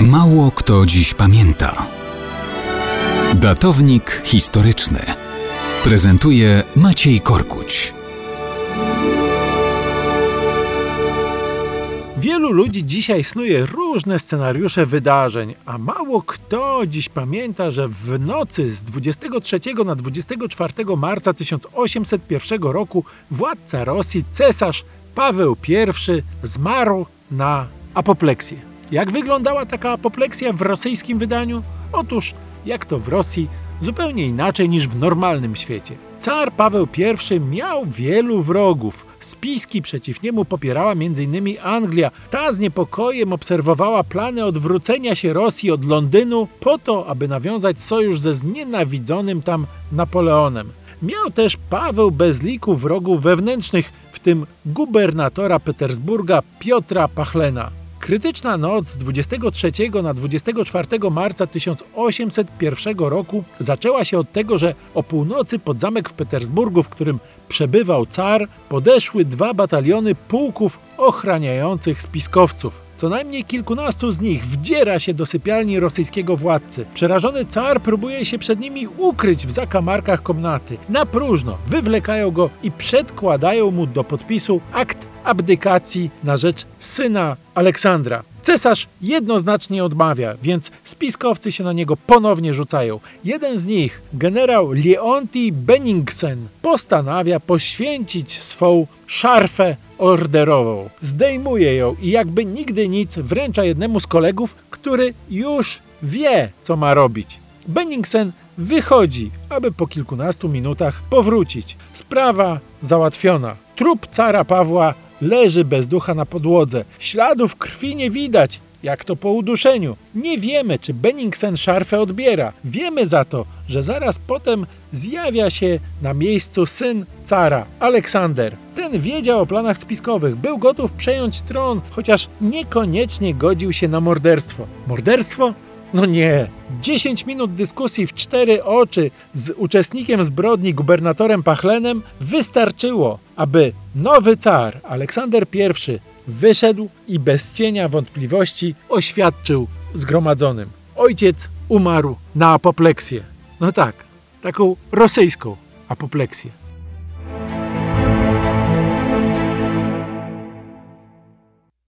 Mało kto dziś pamięta. Datownik historyczny prezentuje Maciej Korkuć. Wielu ludzi dzisiaj snuje różne scenariusze wydarzeń, a mało kto dziś pamięta, że w nocy z 23 na 24 marca 1801 roku władca Rosji, cesarz Paweł I zmarł na apopleksję. Jak wyglądała taka apopleksja w rosyjskim wydaniu? Otóż, jak to w Rosji, zupełnie inaczej niż w normalnym świecie. Car Paweł I miał wielu wrogów. Spiski przeciw niemu popierała m.in. Anglia. Ta z niepokojem obserwowała plany odwrócenia się Rosji od Londynu po to, aby nawiązać sojusz ze znienawidzonym tam Napoleonem. Miał też Paweł bez liku wrogów wewnętrznych, w tym gubernatora Petersburga Piotra Pachlena. Krytyczna noc z 23 na 24 marca 1801 roku zaczęła się od tego, że o północy pod zamek w Petersburgu, w którym przebywał car, podeszły dwa bataliony pułków ochraniających spiskowców. Co najmniej kilkunastu z nich wdziera się do sypialni rosyjskiego władcy. Przerażony car próbuje się przed nimi ukryć w zakamarkach komnaty. Na próżno wywlekają go i przedkładają mu do podpisu akt abdykacji na rzecz syna Aleksandra. Cesarz jednoznacznie odmawia, więc spiskowcy się na niego ponownie rzucają. Jeden z nich, generał Leonti Benningsen, postanawia poświęcić swą szarfę orderową. Zdejmuje ją i jakby nigdy nic wręcza jednemu z kolegów, który już wie, co ma robić. Benningsen wychodzi, aby po kilkunastu minutach powrócić. Sprawa załatwiona. Trup cara Pawła leży bez ducha na podłodze. Śladów krwi nie widać, jak to po uduszeniu. Nie wiemy, czy Benningsen szarfę odbiera. Wiemy za to, że zaraz potem zjawia się na miejscu syn cara, Aleksander. Ten wiedział o planach spiskowych, był gotów przejąć tron, chociaż niekoniecznie godził się na morderstwo. Morderstwo? No nie. 10 minut dyskusji w cztery oczy z uczestnikiem zbrodni, gubernatorem Pachlenem, wystarczyło, aby nowy car, Aleksander I, wyszedł i bez cienia wątpliwości oświadczył zgromadzonym. Ojciec umarł na apopleksję. No tak, taką rosyjską apopleksję.